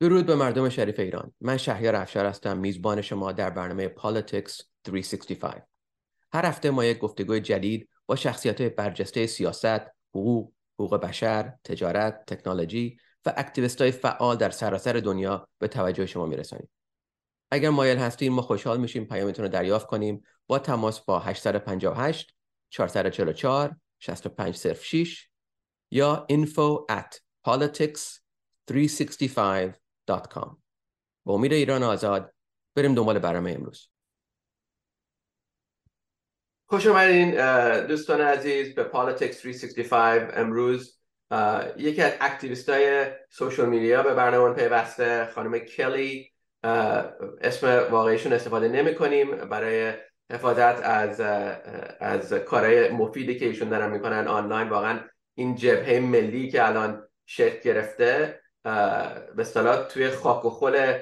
درود به مردم شریف ایران من شهریار افشار هستم میزبان شما در برنامه Politics 365 هر هفته ما یک گفتگوی جدید با شخصیت برجسته سیاست، حقوق، حقوق بشر، تجارت، تکنولوژی و اکتیویست های فعال در سراسر دنیا به توجه شما میرسانیم. اگر مایل هستین ما خوشحال میشیم پیامتون رو دریافت کنیم با تماس با 858 444 6506 یا info at politics 365.com با امید ایران آزاد بریم دنبال برنامه امروز. خوش آمدین دوستان عزیز به Politics 365 امروز یکی از activist های social media به برنامه پیوسته خانم کلی. اسم واقعیشون استفاده نمی کنیم برای حفاظت از از کارهای مفیدی که ایشون دارن می‌کنن آنلاین واقعا این جبهه ملی که الان شکل گرفته به اصطلاح توی خاک و خل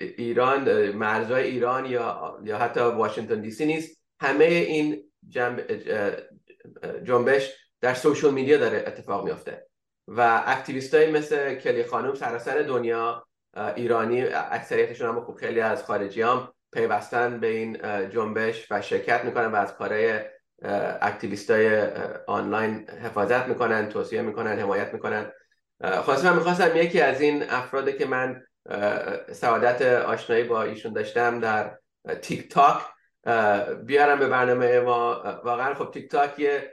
ایران مرزهای ایران یا یا حتی واشنگتن دی سی نیست. همه این جنبش در social media داره اتفاق میافته. و activist های مثل کلی خانم سراسر دنیا ایرانی اکثریتشون هم خوب خیلی از خارجی هم پیوستن به این جنبش و شرکت می‌کنن و از کارهای activist های آنلاین حفاظت می‌کنن توصیه می‌کنن حمایت می‌کنن. خواستم می‌خواستم یکی از این افرادی که من سعادت آشنایی با ایشون داشتم در تیک تاک بیارم به برنامه ما. واقعا خب تیک تاک یه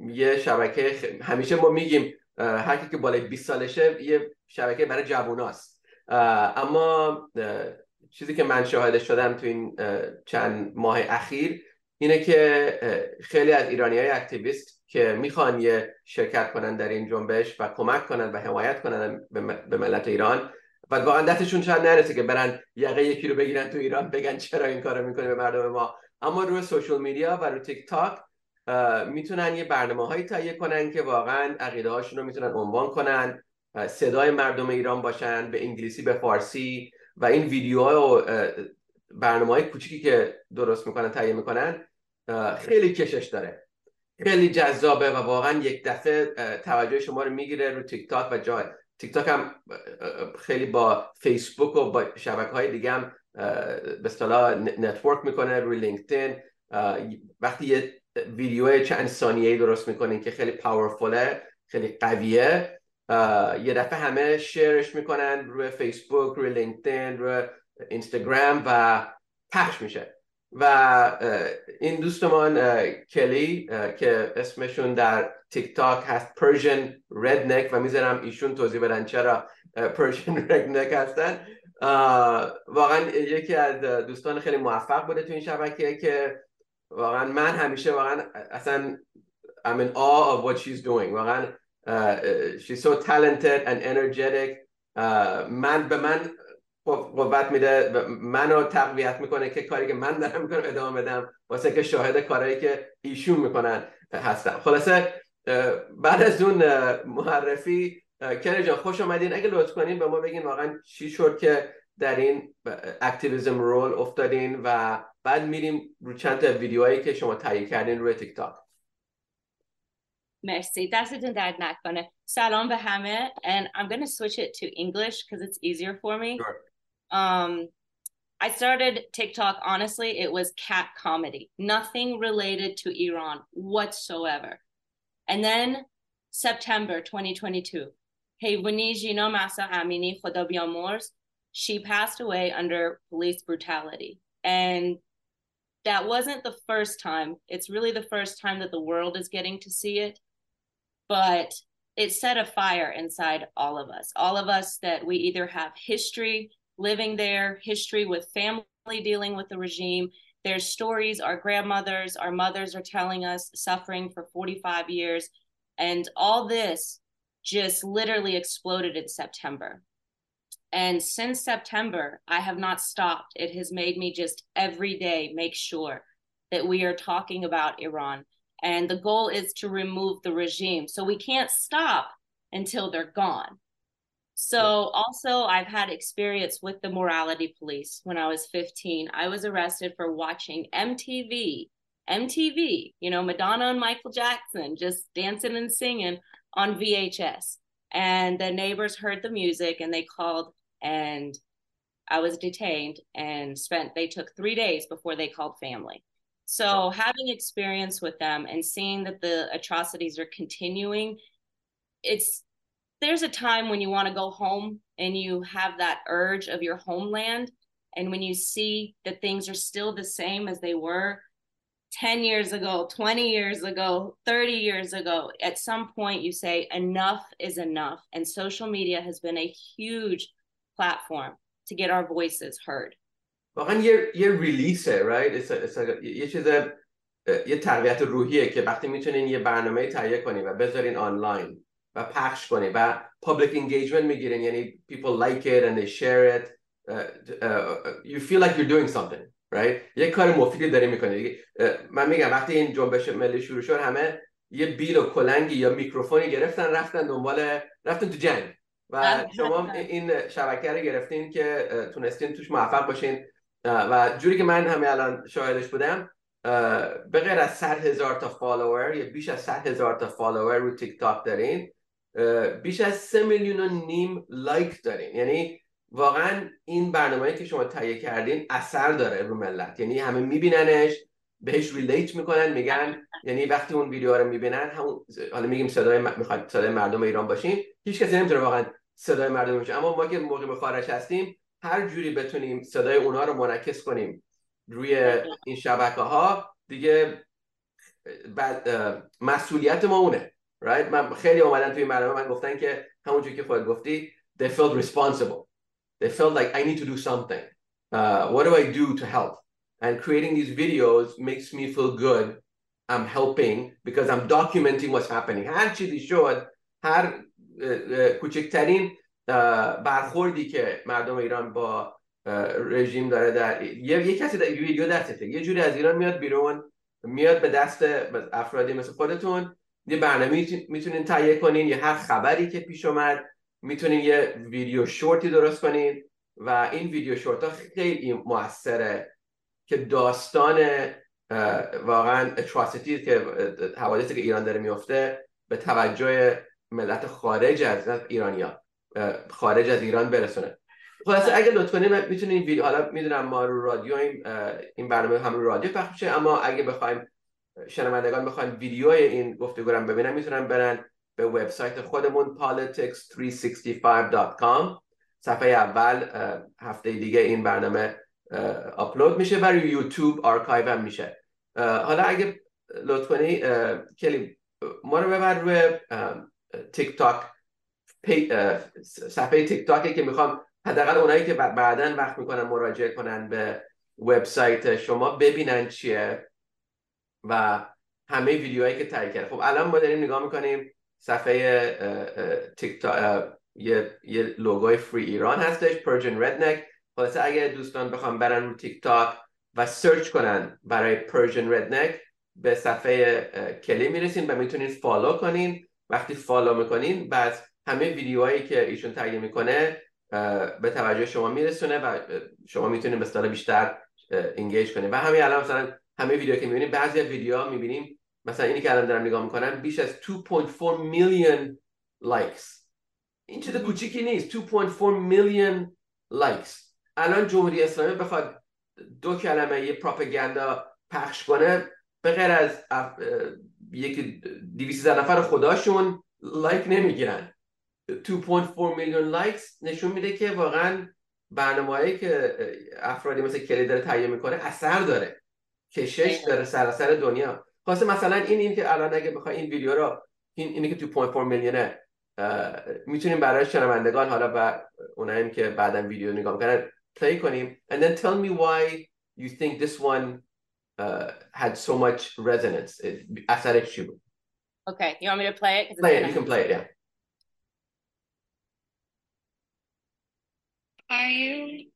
یه شبکه همیشه ما میگیم هر که بالای 20 سالشه یه شبکه برای جووناست. اما چیزی که من شاهدش شدم تو این چند ماه اخیر اینه که خیلی از ایرانی های اکتیویست که می‌خوان یه شرکت کنن در این جنبش و کمک کنن و حمایت کنن به ملت ایران و واقعا دستشون شاید نرسه که برن یقه یکی رو بگیرن تو ایران بگن چرا این کارو می‌کنه به مردم ما. اما روی سوشال میدیا و روی تیک تاک می‌تونن یه برنامه هایی تهیه کنن که واقعا عقیده هاشون رو می‌تونن عنوان کنن صدای مردم ایران باشن به انگلیسی به فارسی و این ویدیوها و برنامه های کوچیکی که درست می‌کنن تهیه می‌کنن خیلی کشش داره. خیلی جذابه و واقعا یک دفعه توجه شما رو می‌گیره رو تیک تاک و جای. تیک تاک هم خیلی با فیسبوک و با شبکه های دیگه هم به اصطلاح network می‌کنه روی لینکدین. وقتی یه ویدیو چند ثانیه‌ای درست می‌کنین که خیلی powerful ه خیلی قویه یه دفعه همه شیرش می‌کنن روی فیسبوک روی لینکدین روی اینستاگرام و پخش میشه. و این دوستمان کلی که اسمشون در تیک تاک هست Persian Redneck و می‌ذارم ایشون توضیح بدن چرا Persian Redneck هستن. واقعا یکی از دوستان خیلی موفق بوده تو این شبکه که واقعا من همیشه واقعا اصلا I'm in awe of what she's doing. واقعا she's so talented and energetic. من به من قوت میده منو تقویت می‌کنه که کاری که من دارم می‌کنم ادامه بدم واسه که شاهد کارهایی که ایشون می‌کنن هستم. خلاصه بعد از اون معرفی کنی جان خوش آمدین اگه لطف کنین به ما بگین واقعا چی شد که در این اکتیویزم رول افتادین و بعد میریم رو چند تا ویدیوهایی که شما تهیه کردین روی تیک تاک مرسی. دستتون درد نکنه. سلام به همه. And I'm going to switch it to English because it's easier for me. Sure. Um I started TikTok honestly it was cat comedy. Nothing related to Iran whatsoever. And then September 2022 Hayvani Jina Masa Amini Khoda Biamors she passed away under police brutality. And that wasn't the first time. It's really the first time that the world is getting to see it. But it set a fire inside all of us. All of us that we either have history living there, history with family dealing with the regime. There's stories our grandmothers, our mothers are telling us, suffering for 45 years. And all this just literally exploded in September. And since September, I have not stopped. It has made me just every day make sure that we are talking about Iran. And the goal is to remove the regime. So we can't stop until they're gone. So also I've had experience with the morality police when I was 15. I was arrested for watching MTV. MTV, you know, Madonna and Michael Jackson just dancing and singing on VHS. and the neighbors heard the music and they called and I was detained and spent they took 3 days before they called family. So having experience with them and seeing that the atrocities are continuing it's there's a time when you want to go home and you have that urge of your homeland and when you see that things are still the same as they were 10 years ago, 20 years ago, 30 years ago, at some point you say enough is enough. And social media has been a huge platform to get our voices heard. واقعا یه یه ریلیسه right it's a, it's a, یه چیز یه تربیت روحیه که وقتی میتونین یه برنامه تهیه کنین و بذارین آنلاین و پخش کنین و public engagement می‌گیرین یعنی people like it and they share it. Uh, uh, you feel like you're doing something right? یه کار مفیدی داری می‌کنی. من میگم وقتی این جنبش ملی شروع شد همه یه بیل و کلنگی یا میکروفونی گرفتن رفتن دنبال رفتن تو جنگ. و شما این شبکه رو گرفتین که تونستین توش موفق باشین. و جوری که من همه الان شاهدش بودم به غیر از 100 هزار تا follower یا بیش از 100 هزار تا follower رو تیک تاک دارین. بیش از 3 میلیون و نیم لایک دارین. یعنی واقعا این برنامه که شما تهیه کردین اثر داره رو ملت. یعنی همه میبیننش بهش ریلیت می‌کنن میگن یعنی وقتی اون ویدیو رو می‌بینن همون حالا میگیم صدای م... می‌خواد صدای مردم ایران باشیم هیچ کسی نمی‌تونه واقعا صدای مردم باشه اما ما که موقع خارج هستیم هر جوری بتونیم صدای اونها رو منعکس کنیم روی این شبکه ها دیگه بعد مسئولیت ما اونه. Right? من خیلی اومدن توی برنامه من گفتن که همونجوری که خودت گفتی they felt responsible. They felt like I need to do something. Uh, what do I do to help? And creating these videos makes me feel good. I'm helping because I'm documenting what's happening. هر چیزی شد هر کوچکترین برخوردی که مردم ایران با رژیم داره در یه, کسی در ویدیو دستته. یه جوری از ایران میاد بیرون میاد به دست افرادی مثل خودتون. یه برنامه می‌تونین تهیه کنین یه هر خبری که پیش اومد. می‌تونین یه ویدیو شورتی درست کنین و این ویدیو شورت ها خیلی موثره که داستان واقعا اتراسیتی که حوادثی که ایران داره میفته به توجه ملت خارج از ایرانیا خارج از ایران برسونه. خلاصه اگه لطف کنید می‌تونید ویدیو حالا می‌دونم ما رو رادیو این برنامه هم رو رادیو پخش اما اگه بخوایم شنوندگان بخواین ویدیو این گفتگو رو ببینن می‌تونن برن به وبسایت خودمون politics365.com صفحه اول هفته دیگه این برنامه آپلود میشه و روی یوتیوب آرکایو هم میشه. حالا اگه لطف کنی کلی ما رو ببر روی تیک تاک صفحه تیک تاکی که می‌خوام حداقل اونایی که بعدا وقت می‌کنن مراجعه کنن به وبسایت شما ببینن چیه. و همه ویدیوهایی که تهیه کرده خب الان ما داریم نگاه می‌کنیم صفحه تیک یه, یه لوگوی Free Iran هستش Persian Redneck خلاصه اگه دوستان بخوام برن رو تیک تاک و search کنن برای Persian Redneck به صفحه کلی می‌رسین و می‌تونین follow کنین. وقتی follow می‌کنین بعد همه ویدیوهایی که ایشون تهیه می‌کنه به توجه شما میرسونه و شما می‌تونید به بیشتر engage کنید و همین الان مثلا همه ویدیو که می‌بینیم بعضی از ویدیوها می‌بینیم مثلا اینی که الان دارم نگاه می‌کنم بیش از 2.4 میلیون likes. این چیز کوچیکی نیست. 2.4 میلیون likes. الان جمهوری اسلامی بخواد دو کلمه یه پروپاگاندا پخش کنه به غیر از یکی 200 نفر خودشون like نمی‌گیرن. 2.4 میلیون likes نشون میده که واقعا برنامه‌ای که افرادی مثل کلی تهیه می‌کنه اثر داره. کشش داره سراسر دنیا. خواسته مثلا این این که الان اگه بخوای این ویدیو رو این اینی که 2.4 میلیونه می‌تونیم برای شنوندگان حالا و اونایی که بعدا ویدیو نگاه می‌کنن play کنیم. And then tell me why you think this one uh, had so much resonance. اثرش چی بود؟ Okay, you want me to play it? Play it, you can play it, yeah. Are you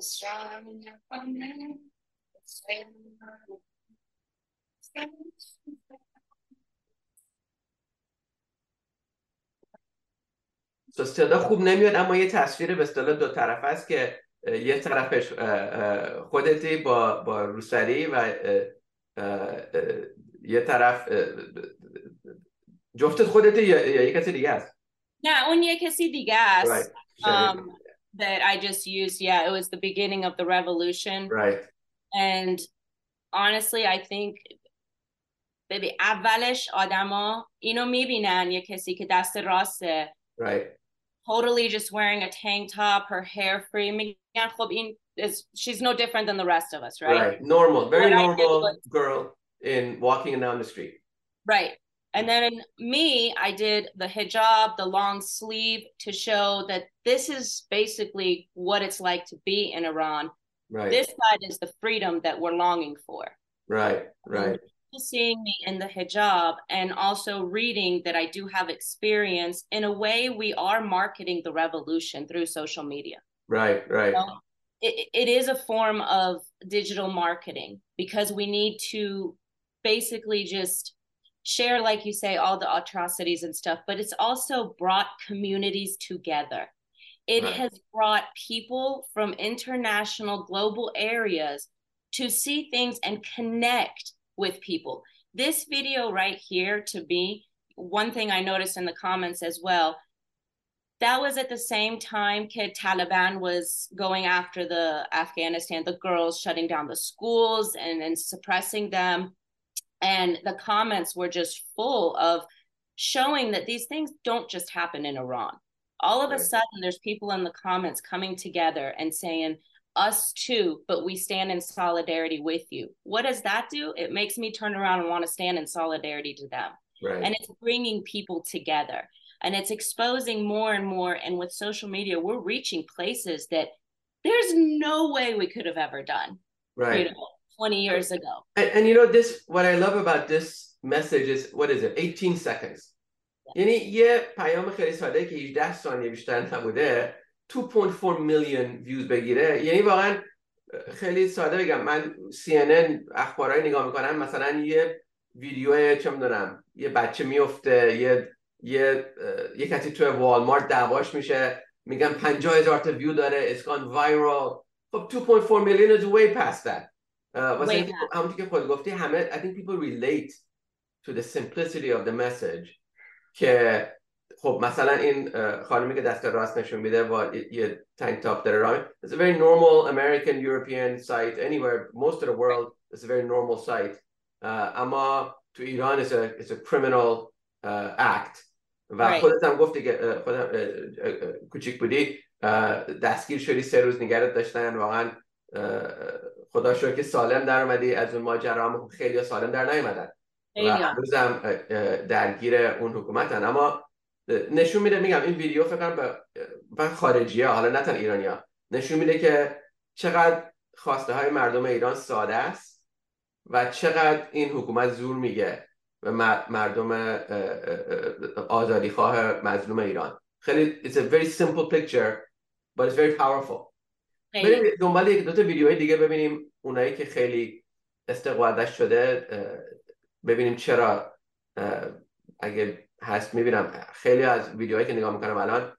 strong صدا خوب نمیاد اما یه تصویر به اصطلاح دو طرف است که یه طرفش خودتی با با روسری و یه طرف جفتت خودت یا یه کسی دیگه است؟ نه اون یه کسی دیگه است. Right. um, that I just used yeah it was the beginning of the revolution right and honestly I think ببین اولش آدما اینو میبینن یه کسی که دست راسته right totally just wearing a tank top her hair free میگن خب این is she's no different than the rest of us right right normal very What I did normal was- girl in walking down the street Right. And then me, I did the hijab, the long sleeve to show that this is basically what it's like to be in Iran. right This side is the freedom that we're longing for. right right Seeing me in the hijab and also reading that I do have experience, in a way, we are marketing the revolution through social media. right right So it, it is a form of digital marketing because we need to basically just share, like you say, all the atrocities and stuff, but it's also brought communities together. It Right. has brought people from international global areas to see things and connect with people. This video right here, to me, one thing I noticed in the comments as well, that was at the same time kid Taliban was going after the Afghanistan, the girls shutting down the schools and, and suppressing them. And the comments were just full of showing that these things don't just happen in Iran. All of a sudden, there's people in the comments coming together and saying, us too, but we stand in solidarity with you. What does that do? It makes me turn around and want to stand in solidarity to them. Right. And it's bringing people together. And it's exposing more and more. And with social media we're reaching places that there's no way we could have ever done right. you know 20 years ago. And, and you know this what I love about this message is what is it? 18 seconds. یعنی یه پیام خیلی ساده که 18 ثانیه بیشتر نبوده 2.4 میلیون ویوز بگیره یعنی واقعا خیلی ساده بگم من CNN اخبارای نگاه می‌کنم مثلا یه ویدیو چه می‌دونم یه بچه میفته یه یه یه کسی توی والمارت دعواش میشه میگن 50 هزار تا ویو داره gone viral. خب 2.4 میلیون is way past that. اه، واسه Way اینکه همونطور که خود گفتی همه I think people relate to the simplicity of the message. که خب مثلا این اه، خانمی که دست راست نشون میده با یه- یه تانک تاپ داره راه it's a very normal American European site. Anywhere most of the world it's a very normal site. اه، اما تو ایران it's a, it's a criminal اه، act. و Right. خودت هم گفتی که اه، خودم اه، اه، اه، کوچیک بودی اه، دستگیر شدی سه روز نگرت داشتن واقعا اه، خدا شکر که سالم در اومدی. از اون ماجرا هم خیلی سالم در نیومدن. و خیلی هم. هنوزم درگیر اون حکومتن. اما نشون میده میگم این ویدیو فکر کنم به و خارجی ها حالا نه تنها ایرانی ها نشون میده که چقدر خواسته های مردم ایران ساده است و چقدر این حکومت زور میگه به مر- مردم آزادی خواه مظلوم ایران. خیلی it's a very simple picture but it's very powerful. بریم دنبال یک دو تا ویدیوهای دیگه ببینیم اونایی که خیلی استقوادش شده ببینیم چرا اگه هست می‌بینم. خیلی از ویدیوهایی که نگاه می‌کنم الان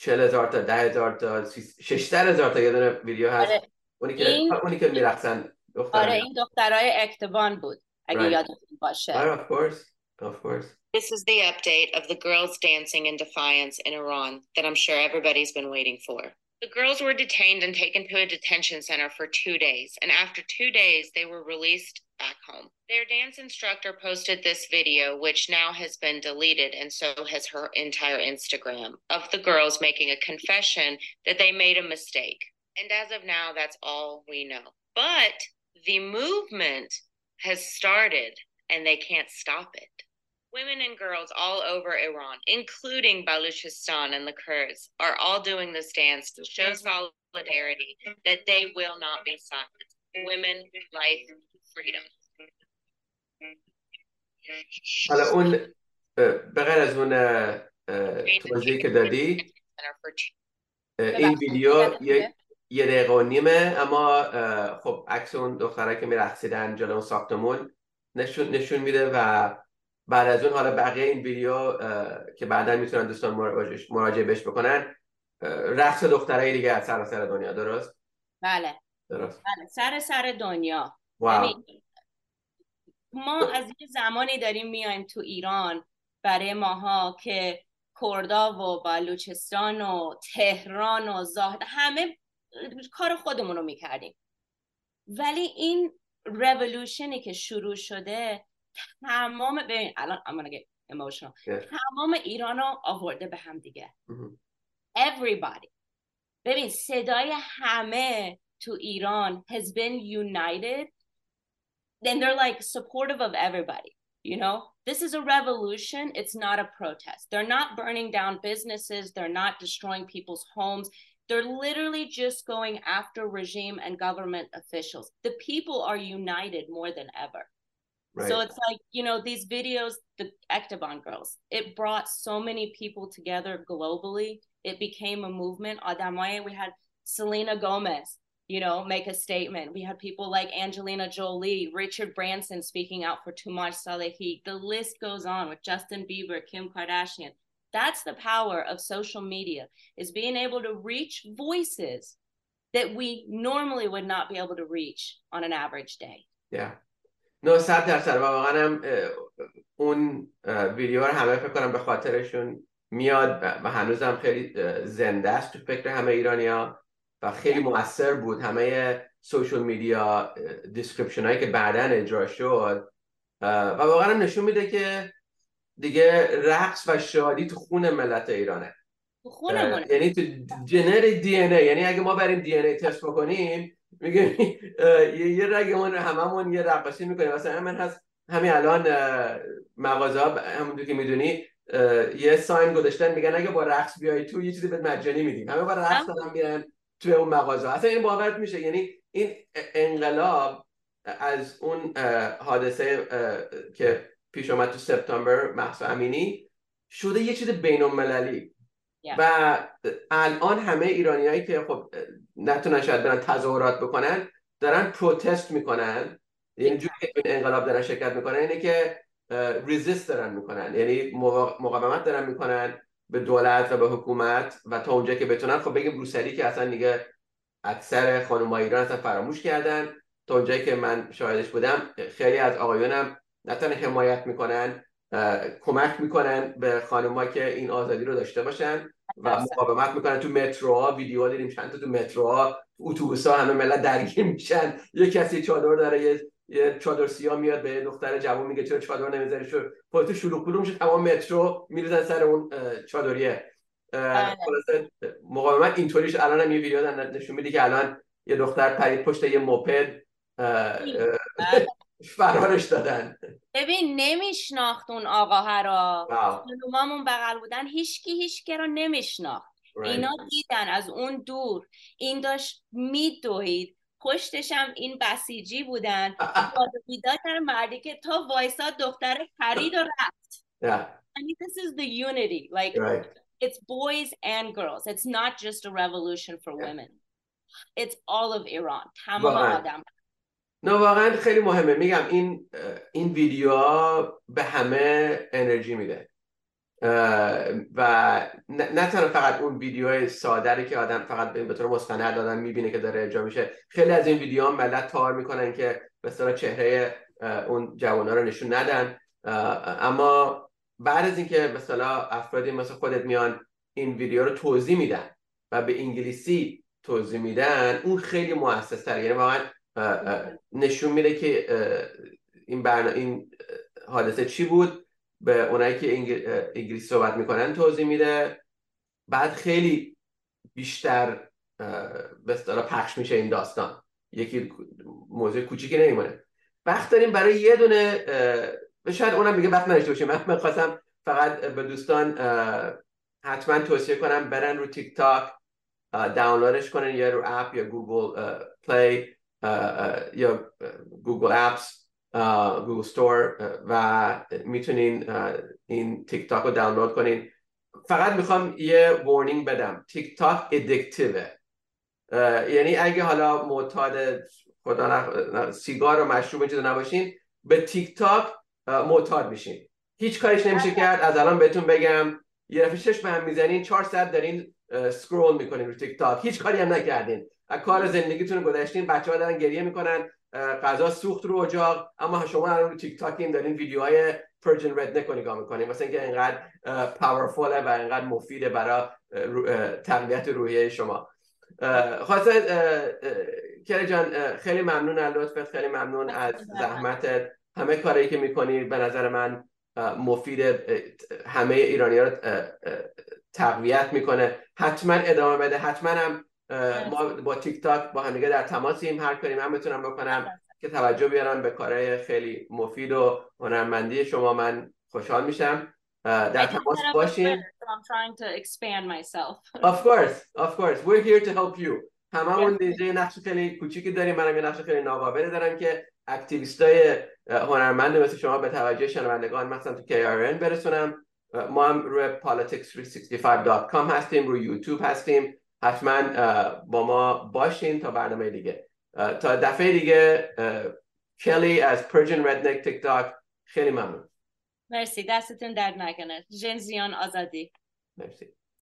چهل هزار تا ده هزار تا ششتر هزار تا یه دونه ویدیو هست. آره. اونی که این- اونی که میرقصن دختر آره این دخترای اکتبان بود اگه Right. یادتون باشه. آره of course of course. This is the update of the girls dancing in defiance in Iran that I'm sure everybody's been waiting for. The girls were detained and taken to a detention center for two days, and after two days, they were released back home. Their dance instructor posted this video, which now has been deleted, and so has her entire Instagram, of the girls making a confession that they made a mistake. And as of now, that's all we know. But the movement has started, and they can't stop it. Women and girls all over Iran, including Baluchistan and the Kurds, are all doing this dance to show solidarity that they will not be silent. Women, life, freedom. حالا اون اه، به غیر از اون اه، اه، توضیحی که دادی Center for two اه، این ویدیو یه یه دقیقه و نیمه اما اه، خب عکس اون دخترایی که میرقصیدن جلو اون ساختمون نشون نشون میده و بعد از اون حالا بقیه این ویدیو که بعدا می‌تونن دوستان مراجعه مراجعه بهش بکنن رقص دخترای دیگه از سراسر دنیا درست؟ بله. درست. بله سر سر دنیا. واو. ببین، ما از یه زمانی داریم میایم تو ایران برای ماها که کردا و بلوچستان و تهران و زاهد همه کار خودمون رو می‌کردیم. ولی این رولوشنی که شروع شده تمام ببین الان I'm get emotional تمام ایران رو آورده به هم دیگه everybody ببین صدای همه تو ایران has been united then they're like supportive of everybody you know this is a revolution it's not a protest they're not burning down businesses they're not destroying people's homes they're literally just going after regime and government officials the people are united more than ever right. so it's like you know these videos the ectobon girls it brought so many people together globally it became a movement we had selena gomez you know, make a statement. We had people like Angelina Jolie, Richard Branson speaking out for Toumaj Salehi. The list goes on with Justin Bieber, Kim Kardashian. That's the power of social media is being able to reach voices that we normally would not be able to reach on an average day. Yeah. No, صد درصد و واقعا هم اون ویدیو رو همه فکر کنم به خاطرشون میاد و هنوزم خیلی زنده است تو فکر همه ایرانیا و خیلی موثر بود. همه social media description هایی که بعدا اجرا شد و واقعا نشون میده که دیگه رقص و شادی تو خون ملت ایرانه. یعنی تو جنر دی ای یعنی اگه ما بریم DNA test بکنیم میگه یه رگمون هممون یه رقصی می‌کنیم. مثلا من هست همین الان مغازه ها همونطور که می‌دونی یه ساین گذاشتن میگن اگه با رقص بیای تو یه چیزی به مجانی میدیم. همه با رقص دارن میرن توی اون مغازه اصلا این باورت میشه. یعنی این انقلاب از اون حادثه که پیش آمد تو سپتامبر محسا امینی شده یه چیز بین المللی و الان همه ایرانیایی که خب نتونن شاید برن تظاهرات بکنن دارن پروتست می‌کنن. یعنی جوری که این انقلاب دارن شرکت می‌کنن اینه که ریزیست دارن می‌کنن. یعنی مقاومت دارن می‌کنن به دولت و به حکومت و تا اونجا که بتونن خب بگیم بروسلی که اصلا دیگه اکثر خانم ایران اصلا فراموش کردن. تا اونجایی که من شاهدش بودم خیلی از آقایونم نه حمایت می‌کنن کمک می‌کنن به خانم‌ها که این آزادی رو داشته باشن. و مقاومت می‌کنن تو متروها ویدیو دیدیم. چند تا تو متروها اتوبوس ها همه ملت درگیر میشن. یه کسی چادر داره یه یه چادر سیاه میاد به دختر جوان میگه چرا چادر نمی‌ذاری؟ شو خودت شلوغ پلو میشه. تمام مترو میریزن سر اون چادریه. بله. خلاصه مقاومت اینطوریش الان هم یه ویدیو نشون میده که الان یه دختر پرید پشت یه موپد. فرارش دادن. ببین نمیشناخت اون آقا را خانومامون بغل بودن. هیچکی هیچکی رو نمیشناخت. اینا دیدن از اون دور. این داشت میدوید. پشتشم این بسیجی بودن. بیداد مردی که تا وایسا دختر پرید و رفت. Yeah. I mean, this is the unity. Like right. it's boys and girls. It's not just a revolution for yeah. women. It's all of Iran. تمام آدم نه واقعا خیلی مهمه. میگم این این ویدیو به همه انرژی میده. و نه تنها فقط اون ویدیو ساده که آدم فقط به طور مستند دادن می‌بینه که داره اجرا میشه. خیلی از این ویدیوها ملت تار می‌کنن که به چهره اون جوانا رو نشون ندن. اما بعد از اینکه مثلا افرادی مثل خودت میان این ویدیو رو توضیح میدن و به انگلیسی توضیح میدن اون خیلی موثرتره یعنی واقعا نشون میده که این برنامه این حادثه چی بود؟ به اونایی که انگلیسی صحبت می‌کنن توضیح میده. بعد خیلی بیشتر به پخش میشه این داستان. یکی موضوع کوچیکی نمیمونه. وقت داریم برای یه دونه شاید اونم میگه وقت نداشته باشیم. من می‌خواستم فقط به دوستان حتما توصیه کنم برن رو تیک تاک دانلودش کنن یا رو app یا Google Play. یا Google Apps Google Store و می‌تونین این تیک تاک رو دانلود کنین. فقط می‌خوام یه warning بدم. تیک تاک addictive ه یعنی اگه حالا معتاد خدا سیگار و مشروب چیز نباشین به تیک تاک معتاد میشین. هیچ کارش نمیشه کرد. از الان بهتون بگم. یه دفعه چشم به هم می‌زنین. چهار ساعت دارین scroll می‌کنین رو تیک تاک هیچ کاری هم نکردین. از کار زندگیتون گذشتین بچه ها دارن گریه می‌کنن غذا سوخت رو اجاق اما شما الان رو تیک تاکین دارین ویدیوهای پرژن ردنک رو نگاه می‌کنین. مثلا اینکه اینقدر پاورفوله و اینقدر مفیده برای تقویت روحیه شما. خواسته کلی جان خیلی ممنون از لطفت خیلی ممنون از زحمتت. همه کاری که می‌کنی به نظر من مفید همه ایرانی ها رو تقویت می‌کنه. حتما ادامه بده. حتما هم ما با تیک تاک با همدیگه در تماسیم. هر کاری من بتونم بکنم که توجه بیارم به کارهای خیلی مفید و هنرمندی شما. من خوشحال میشم. در تماس باشین. I'm trying to expand myself. Of course, of course. We're here to help you. هممون دیگه نقش خیلی کوچیکی داریم. منم یه نقش خیلی ناقابلی دارم که اکتیویستای هنرمند مثل شما به توجه شنوندگان مثلا تو KRN برسونم. ما هم روی politics365.com هستیم روی یوتیوب هستیم. حتما با ما باشین تا برنامه دیگه. تا دفعه دیگه کلی از Persian Redneck تیک تاک خیلی ممنون. مرسی. دستتون درد نکنه. زن زندگی آزادی. مرسی.